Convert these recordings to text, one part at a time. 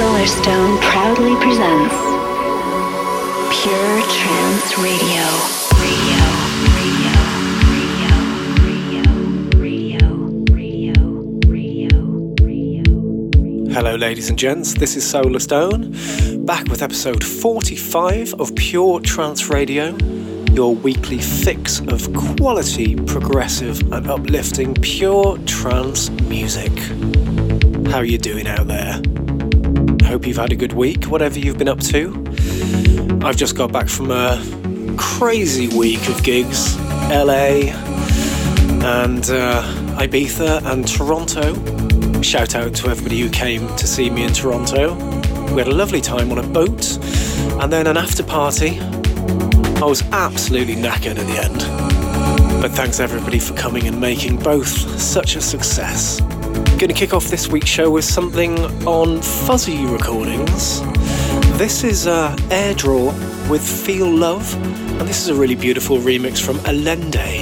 Solarstone proudly presents Pure Trance Radio. Radio. Hello, ladies and gents. This is Solarstone, back with episode 45 of Pure Trance Radio, your weekly fix of quality, progressive, and uplifting pure trance music. How are you doing out there? Hope you've had a good week, whatever you've been up to. I've just got back from a crazy week of gigs LA and uh, Ibiza and Toronto. Shout out to everybody who came to see me in Toronto. We had a lovely time on a boat and then an after party. I was absolutely knackered at the end. But thanks everybody for coming and making both such a success. Going to kick off this week's show with something on Fuzzy Recordings. This is uh, Airdraw with Feel Love, and this is a really beautiful remix from Allende.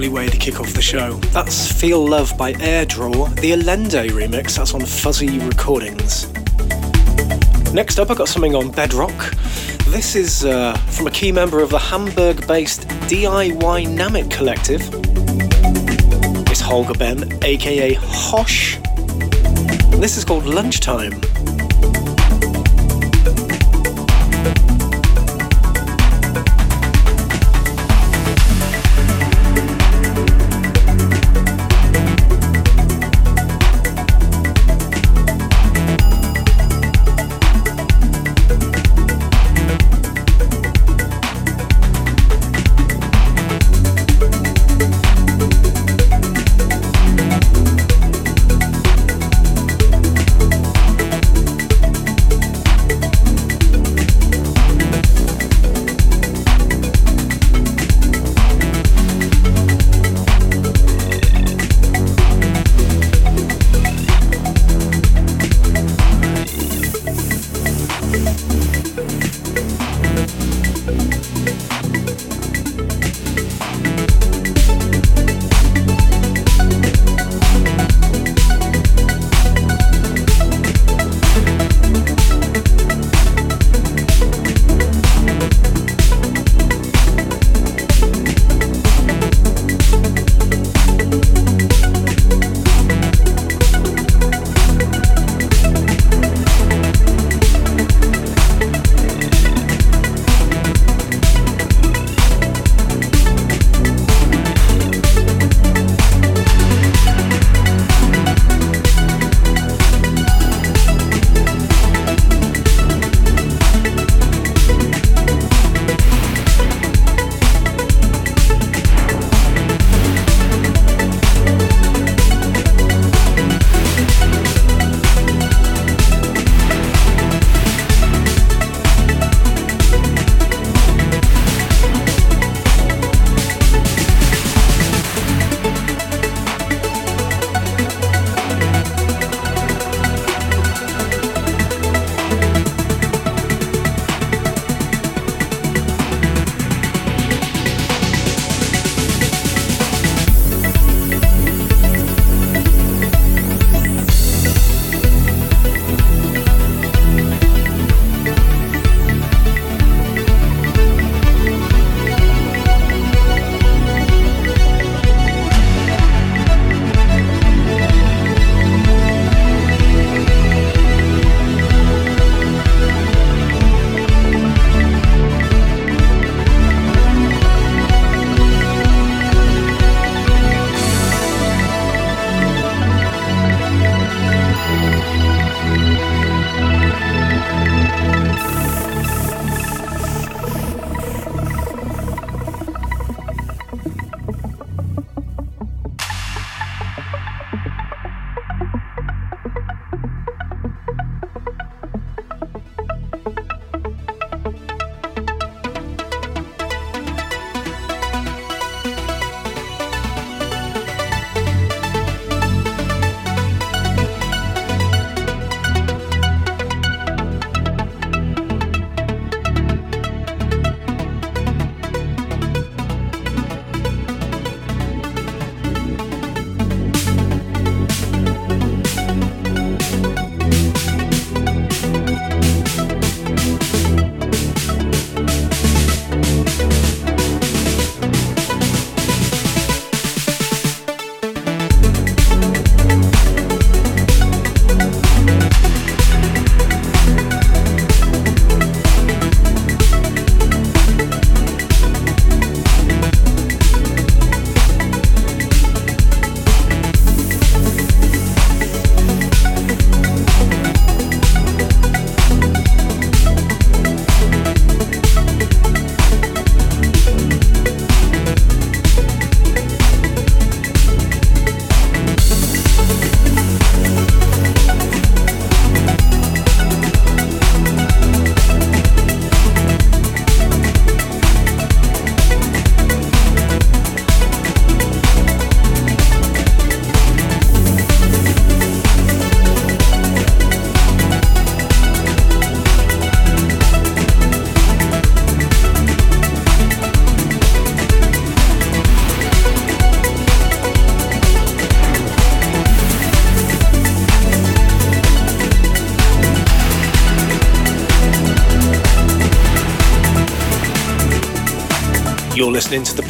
Lovely way to kick off the show. That's Feel Love by Airdraw, the Allende remix, that's on Fuzzy Recordings. Next up, I got something on Bedrock. This is uh, from a key member of the Hamburg based Diynamic collective. It's Holger Behn, aka Hosh. This is called Lunchtime.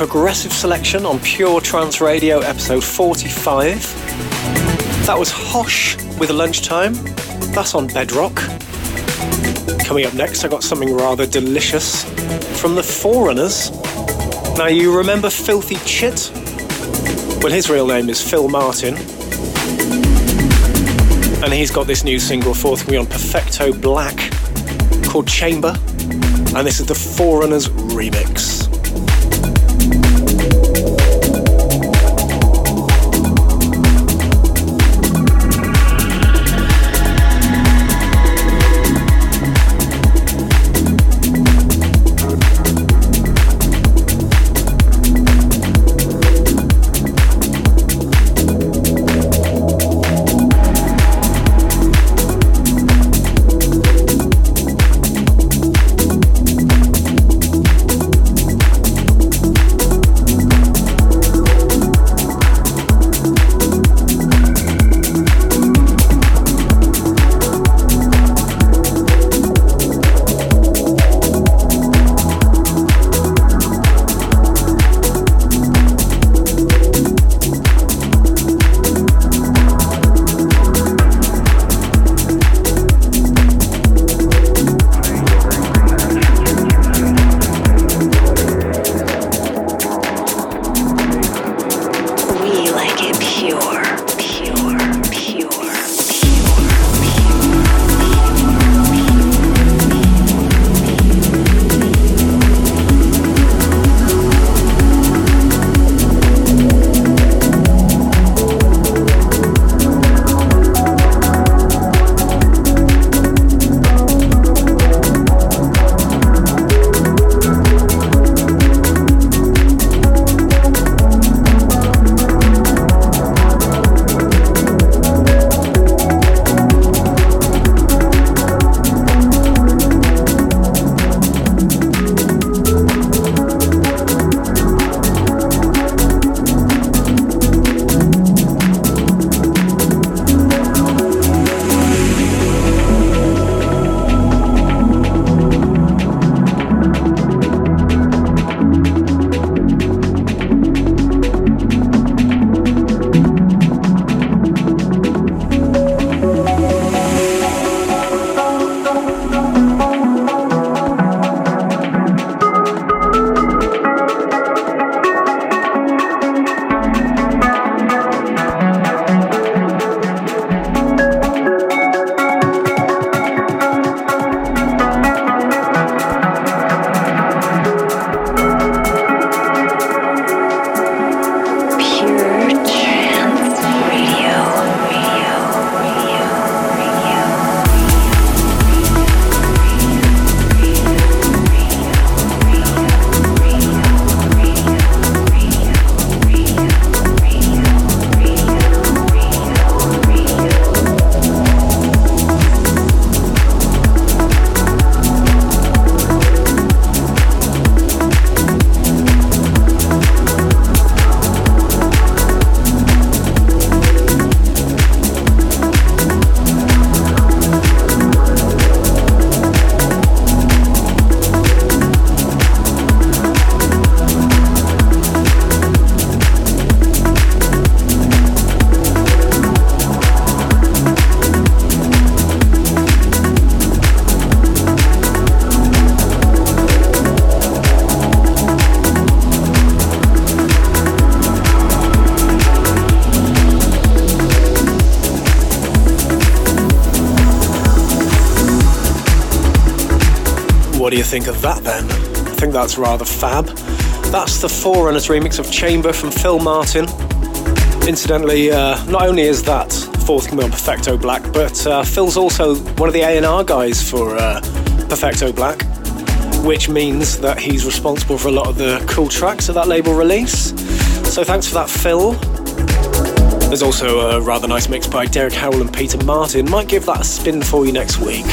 Progressive Selection on Pure Trance Radio, episode 45. That was Hosh with Lunchtime. That's on Bedrock. Coming up next, I got something rather delicious from the Forerunners. Now, you remember Filthy Chit? Well, his real name is Phil Martin. And he's got this new single forthcoming on Perfecto Black called Chamber. And this is the Forerunners remix. Think of that then? I think that's rather fab. That's the Forerunners remix of Chamber from Phil Martin. Incidentally, uh, not only is that forthcoming on Perfecto Black, but uh, Phil's also one of the A&R guys for uh, Perfecto Black, which means that he's responsible for a lot of the cool tracks of that label release. So thanks for that, Phil. There's also a rather nice mix by Derek Howell and Peter Martin. Might give that a spin for you next week.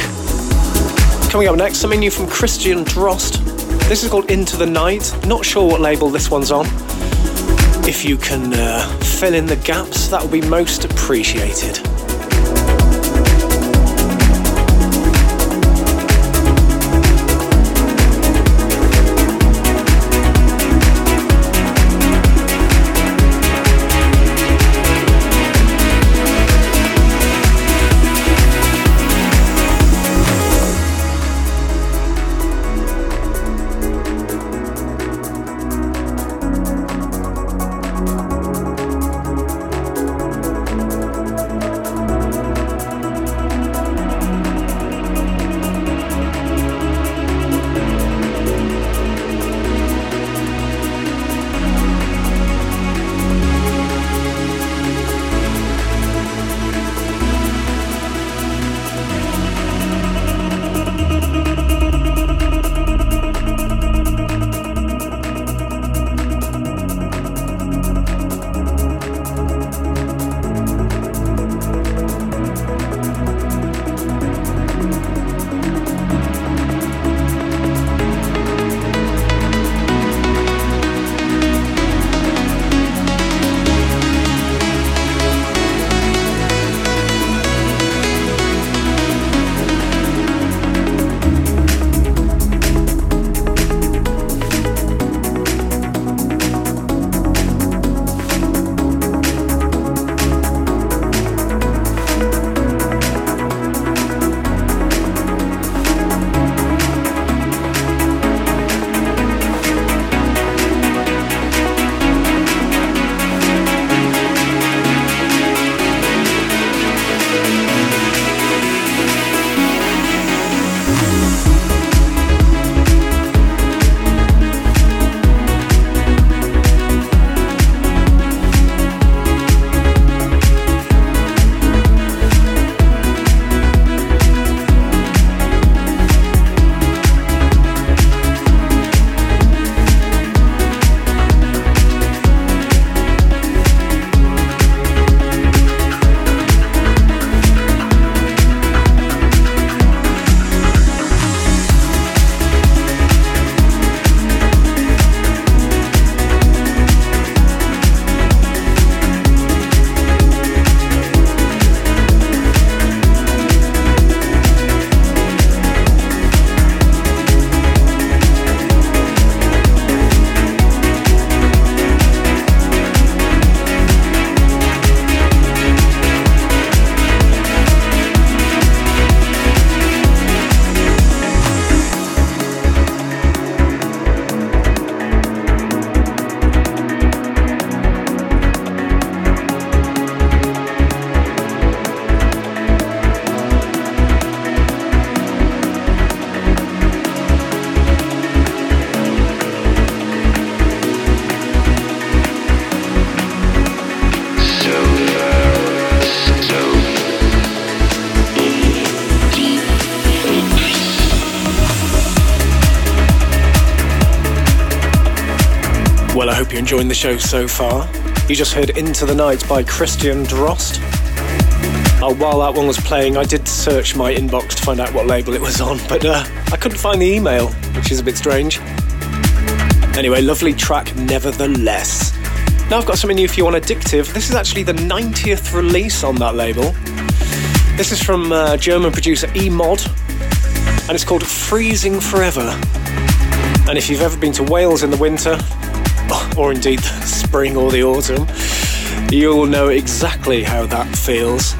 Coming up next, something new from Christian Drost. This is called Into the Night. Not sure what label this one's on. If you can uh, fill in the gaps, that would be most appreciated. Show so far. You just heard Into the Night by Christian Drost. Uh, while that one was playing, I did search my inbox to find out what label it was on, but uh, I couldn't find the email, which is a bit strange. Anyway, lovely track nevertheless. Now I've got something new for you on Addictive. This is actually the 90th release on that label. This is from uh, German producer E-Mod, and it's called Freezing Forever. And if you've ever been to Wales in the winter, or indeed spring or the autumn, you'll know exactly how that feels.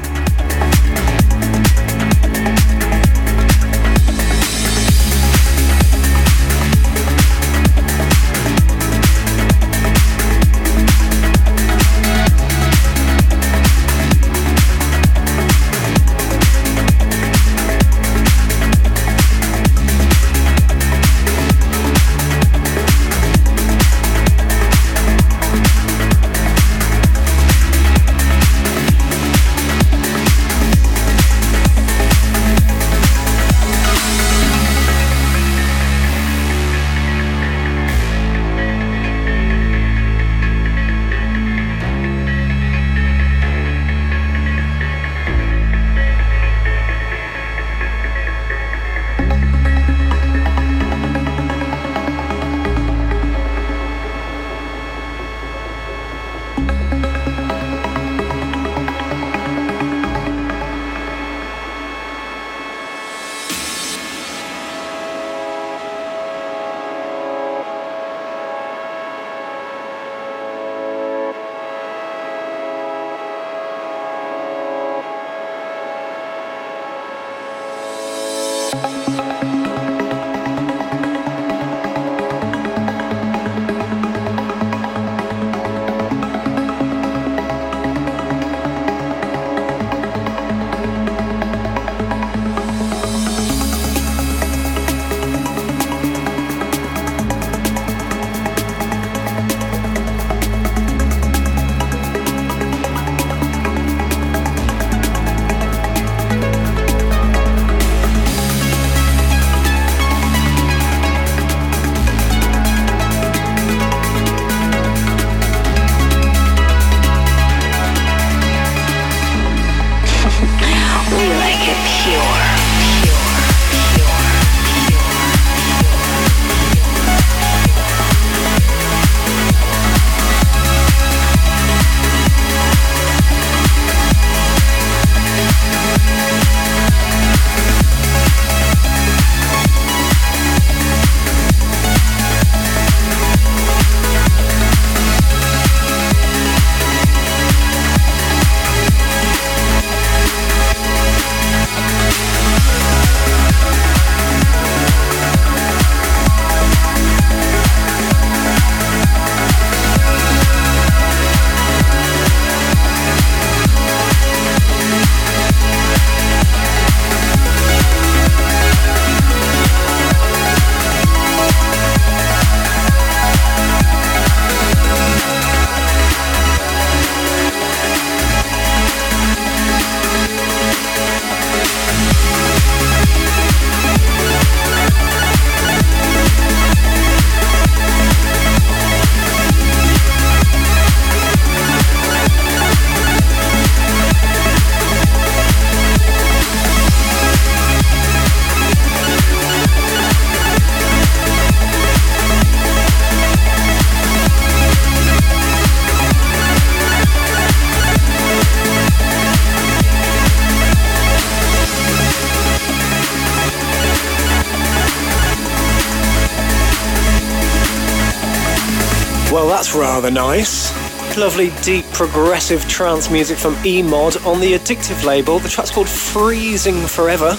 Rather nice. Lovely, deep, progressive trance music from E-Mod on the Addictive label. The track's called Freezing Forever.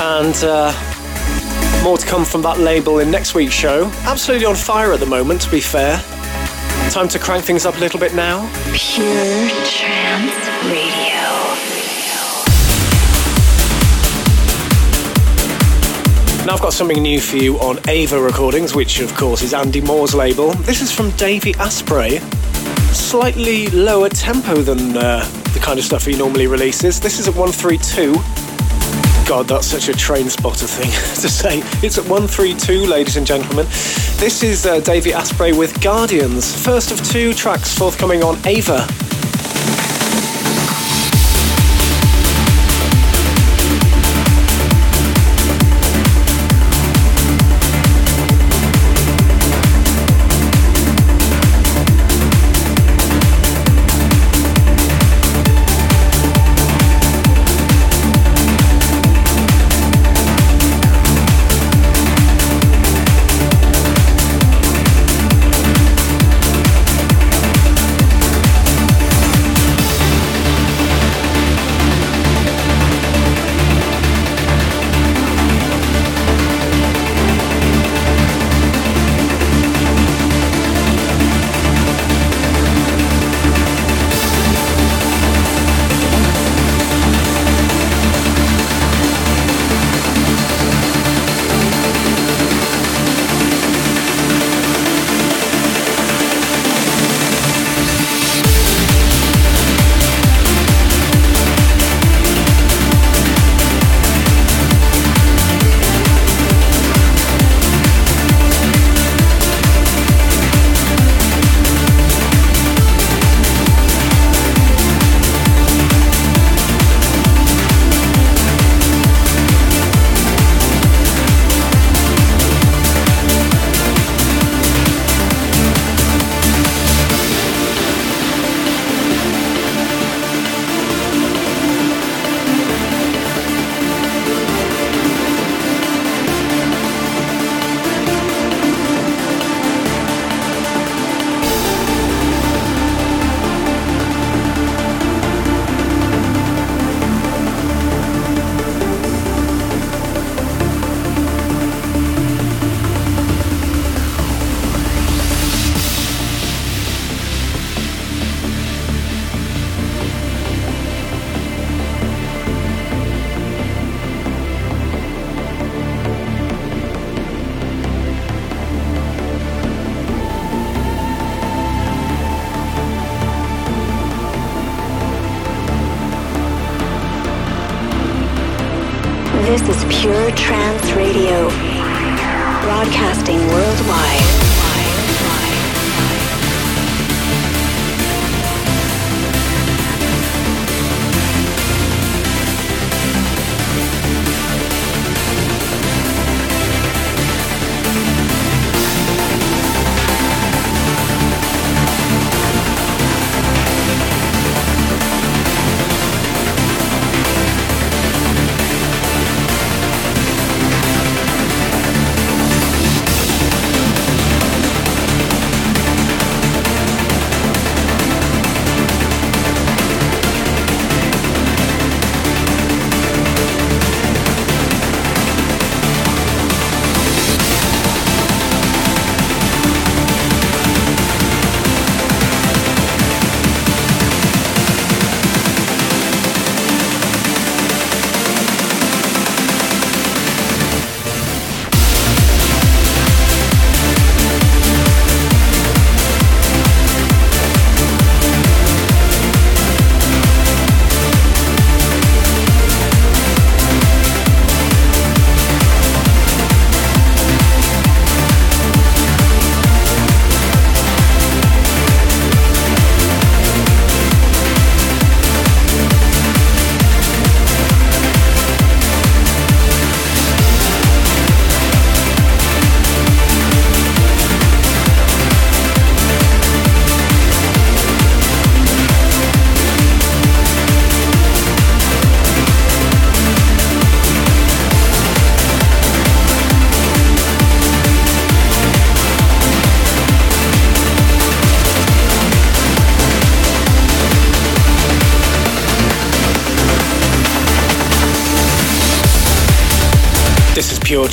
And uh, more to come from that label in next week's show. Absolutely on fire at the moment, to be fair. Time to crank things up a little bit now. Pure Trance Radio. Now I've got something new for you on Ava Recordings, which of course is Andy Moore's label. This is from Davey Asprey. Slightly lower tempo than uh, the kind of stuff he normally releases. This is at 132. God, that's such a train spotter thing to say. It's at 132, ladies and gentlemen. This is uh, Davey Asprey with Guardians, first of two tracks forthcoming on Ava.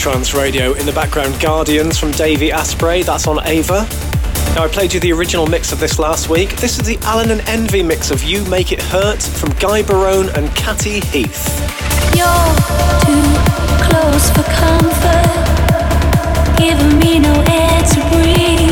Trance Radio. In the background, Guardians from Davey Asprey, that's on Ava. Now, I played you the original mix of this last week. This is the Allen and Envy mix of You Make It Hurt from Guy Barone and Catty Heath. You're too close for comfort, giving me no air to breathe.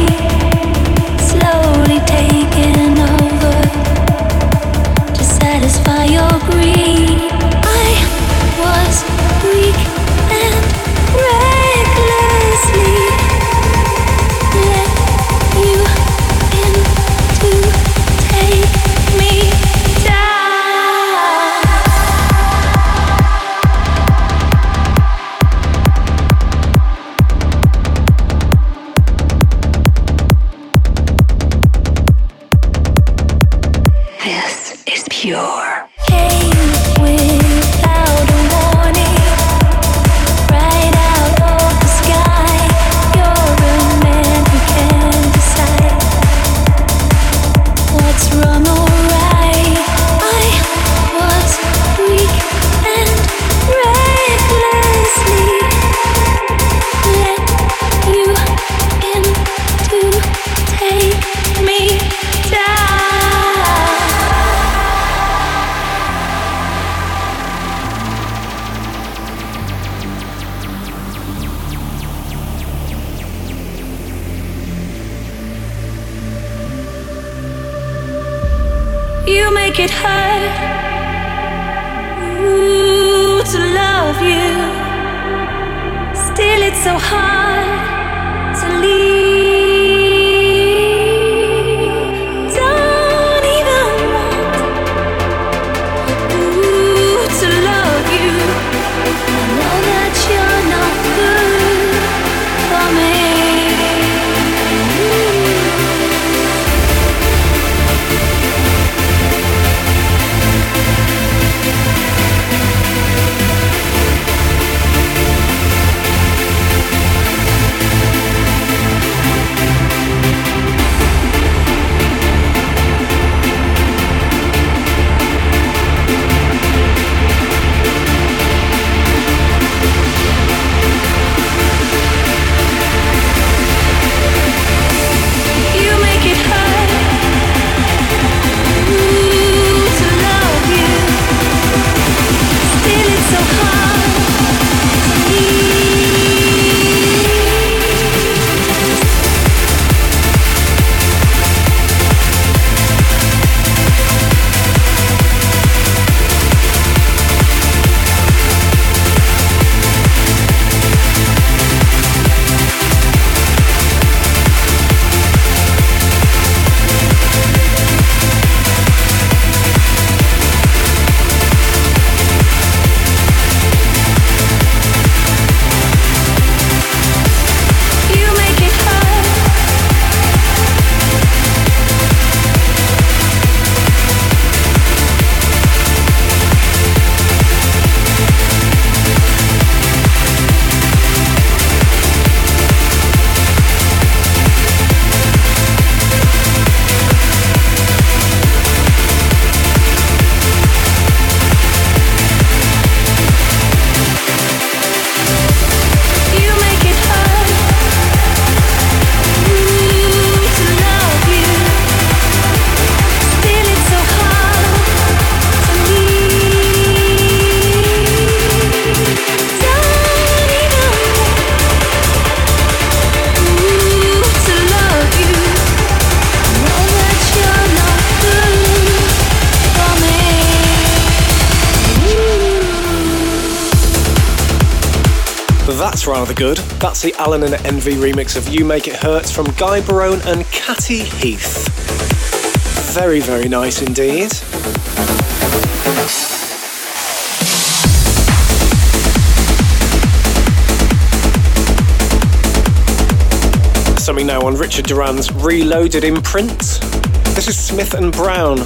The Allen and Envy remix of You Make It Hurt from Guy Barone and Catty Heath. Very, very nice indeed. Something now on Richard Durand's Reloaded imprint. This is Smith and Brown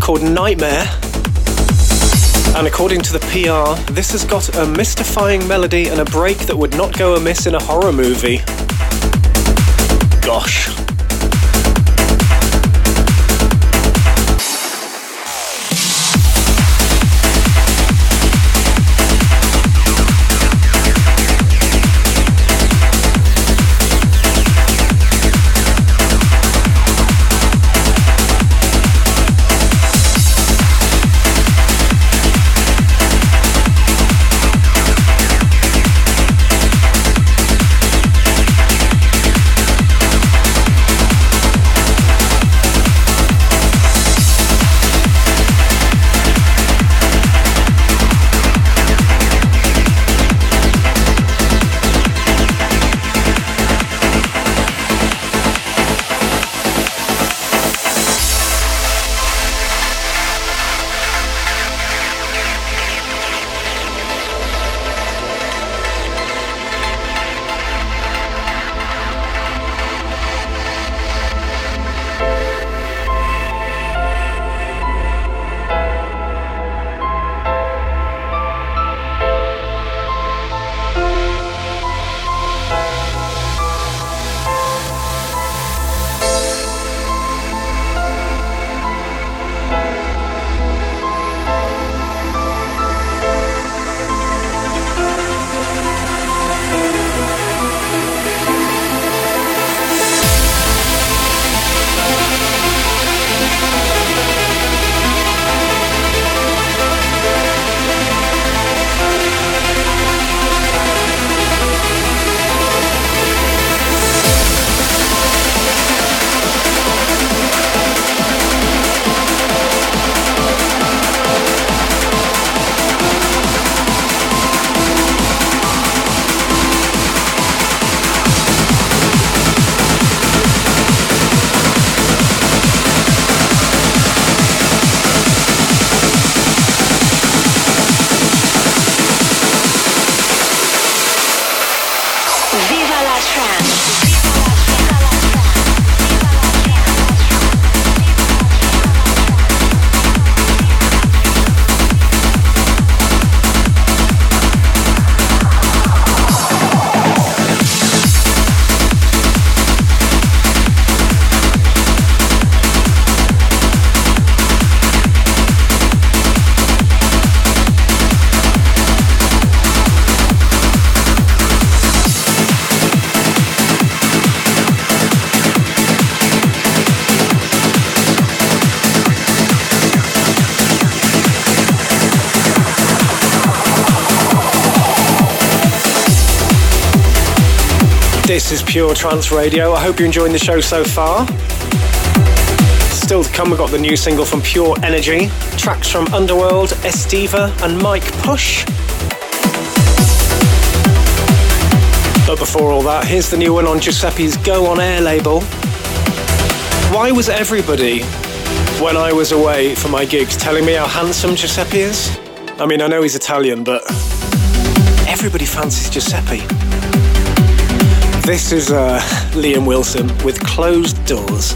called Nightmare. And according to the PR, this has got a mystifying melody and a break that would not go amiss in a horror movie. Gosh. Pure Trance Radio. I hope you're enjoying the show so far. Still to come, we've got the new single from Pure Energy, tracks from Underworld, Estiva, and Mike Push. But before all that, here's the new one on Giuseppe's Go On Air label. Why was everybody, when I was away for my gigs, telling me how handsome Giuseppe is? I mean, I know he's Italian, but everybody fancies Giuseppe. This is uh, Liam Wilson with Closed Doors.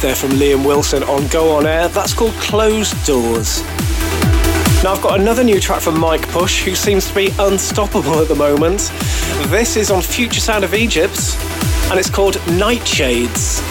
There from Liam Wilson on Go On Air. That's called Closed Doors. Now I've got another new track from Mike Push, who seems to be unstoppable at the moment. This is on Future Sound of Egypt, and it's called Nightshades.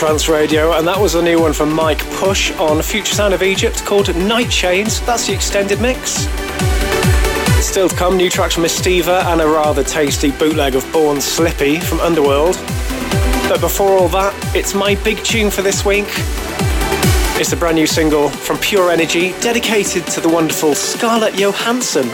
Trance Radio, and that was a new one from Mike Push on Future Sound of Egypt called Night Chains. That's the extended mix. Still to come, new tracks from Estiva and a rather tasty bootleg of Born Slippy from Underworld. But before all that, it's my big tune for this week. It's a brand new single from Pure Energy dedicated to the wonderful Scarlett Johansson.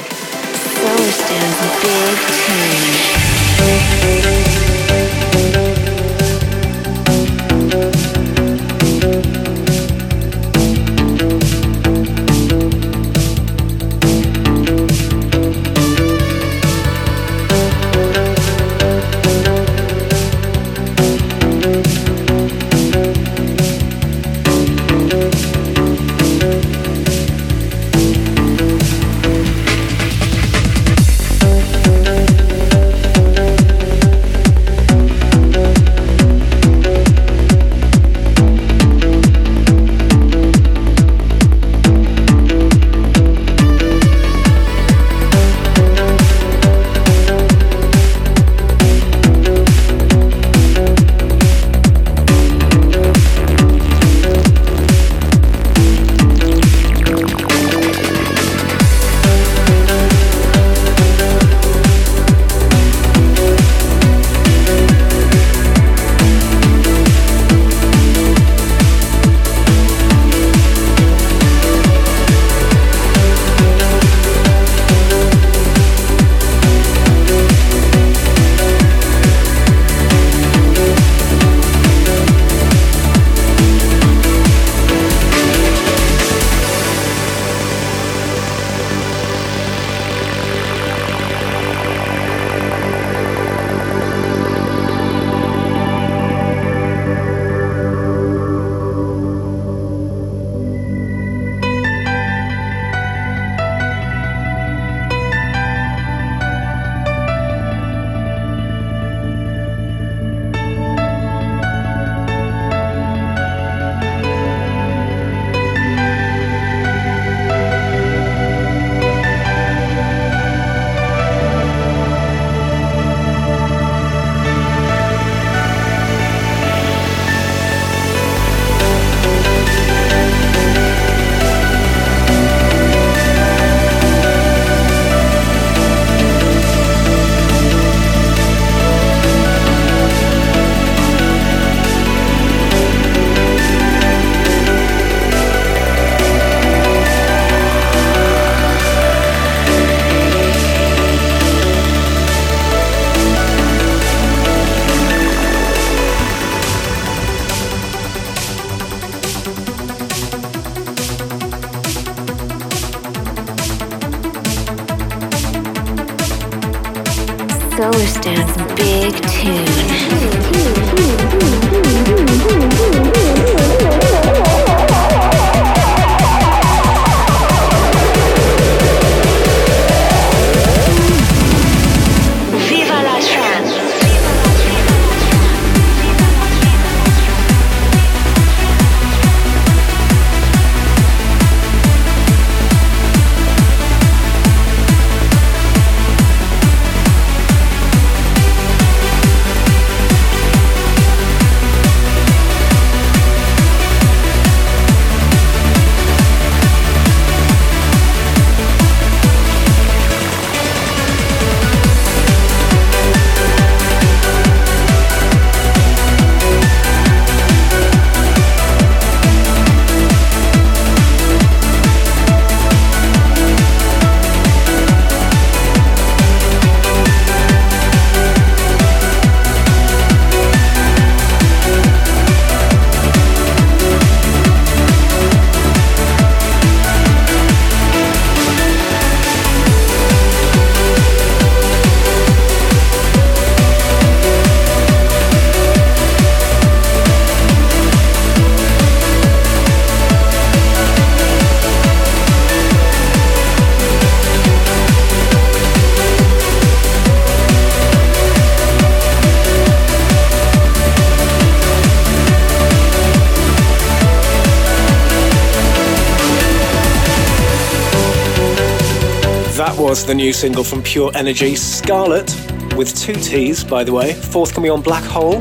Was the new single from Pure Energy, Scarlett, with two T's, by the way, forthcoming on Black Hole.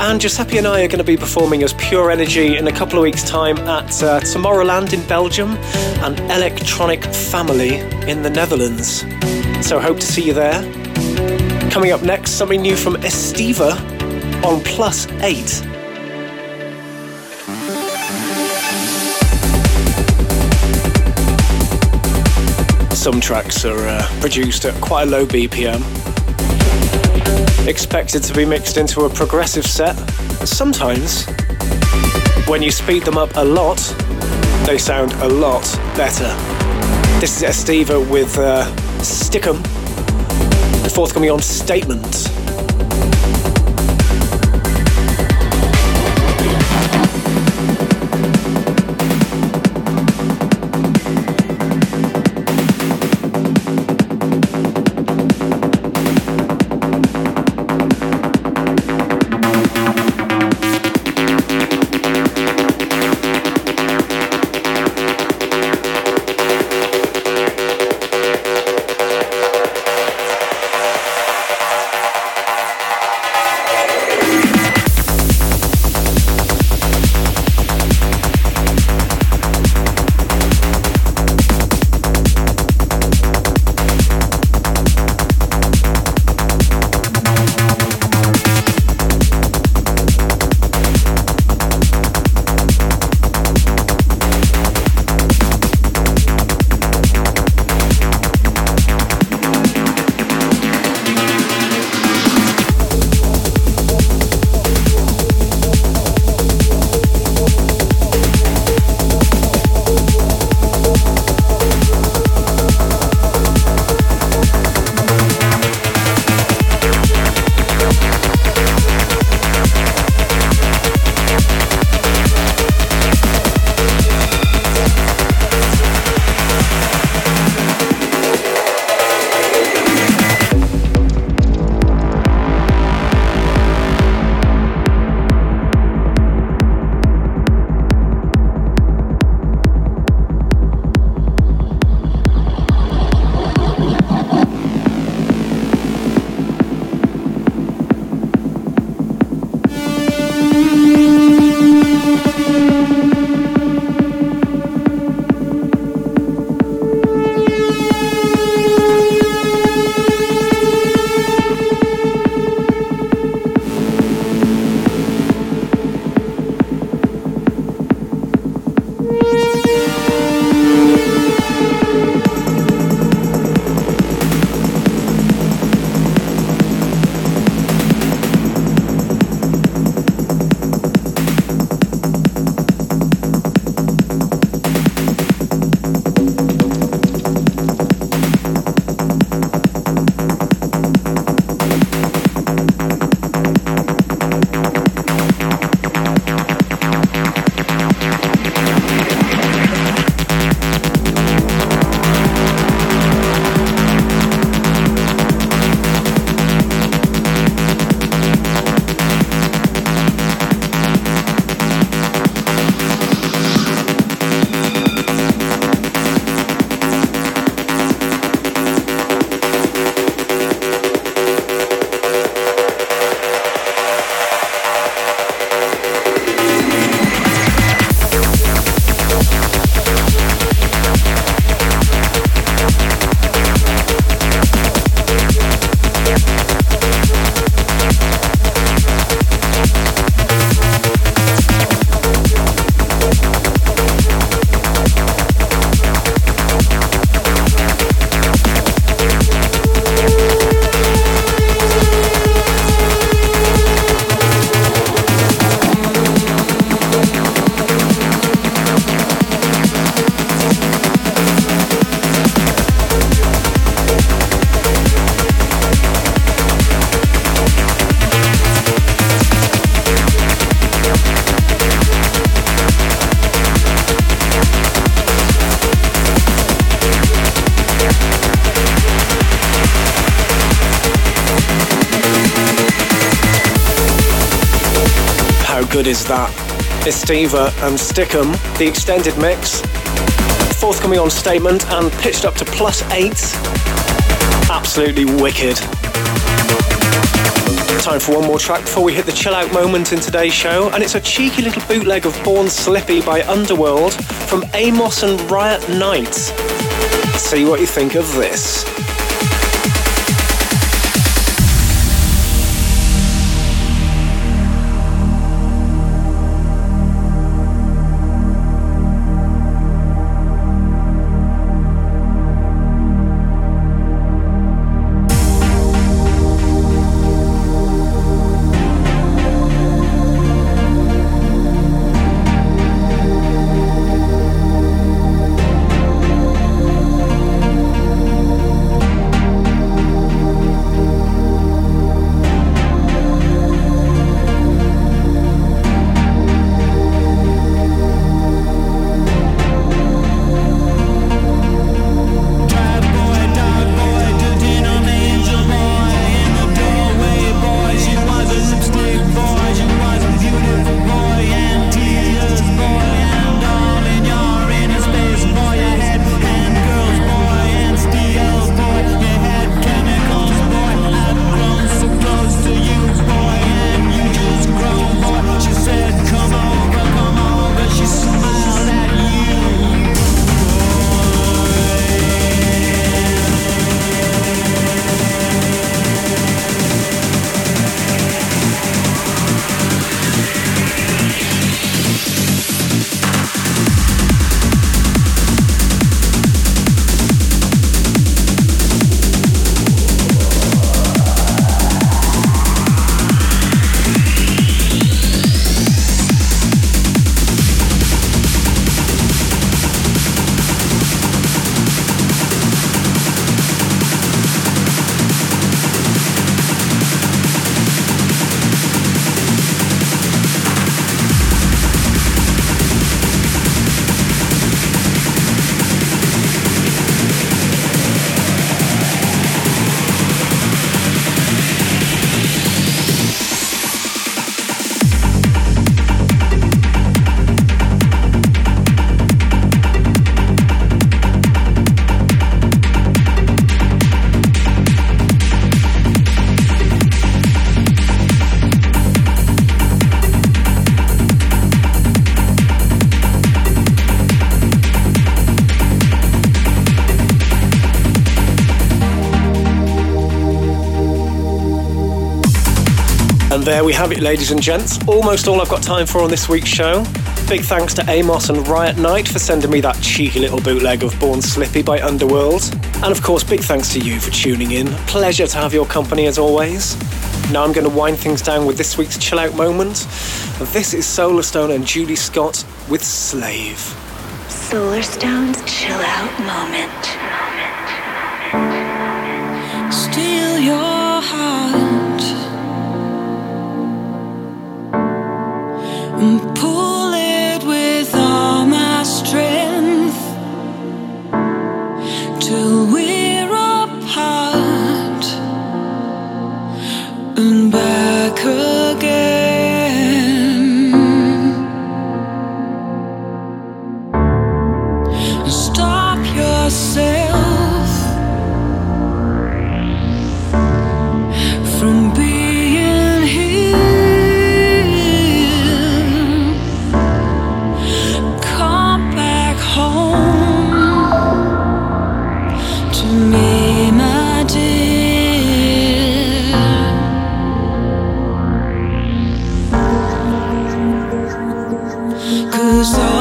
And Giuseppe and I are going to be performing as Pure Energy in a couple of weeks' time at uh, Tomorrowland in Belgium and Electronic Family in the Netherlands. So hope to see you there. Coming up next, something new from Estiva on Plus 8. Some tracks are uh, produced at quite a low BPM, expected to be mixed into a progressive set. Sometimes, when you speed them up a lot, they sound a lot better. This is Estiva with uh, Stickum, forthcoming on Statement. Estiva and Stickum, the extended mix, forthcoming on Statement and pitched up to plus eight. Absolutely wicked. Time for one more track before we hit the chill out moment in today's show, and it's a cheeky little bootleg of Born Slippy by Underworld from Amos and Riot Knight. See what you think of this. Have it, ladies and gents. Almost all I've got time for on this week's show. Big thanks to Amos and Riot Knight for sending me that cheeky little bootleg of Born Slippy by Underworld. And of course, big thanks to you for tuning in. Pleasure to have your company as always. Now I'm going to wind things down with this week's chill out moment. This is Solarstone and Julie Scott with Slave. Solarstone's chill out moment. so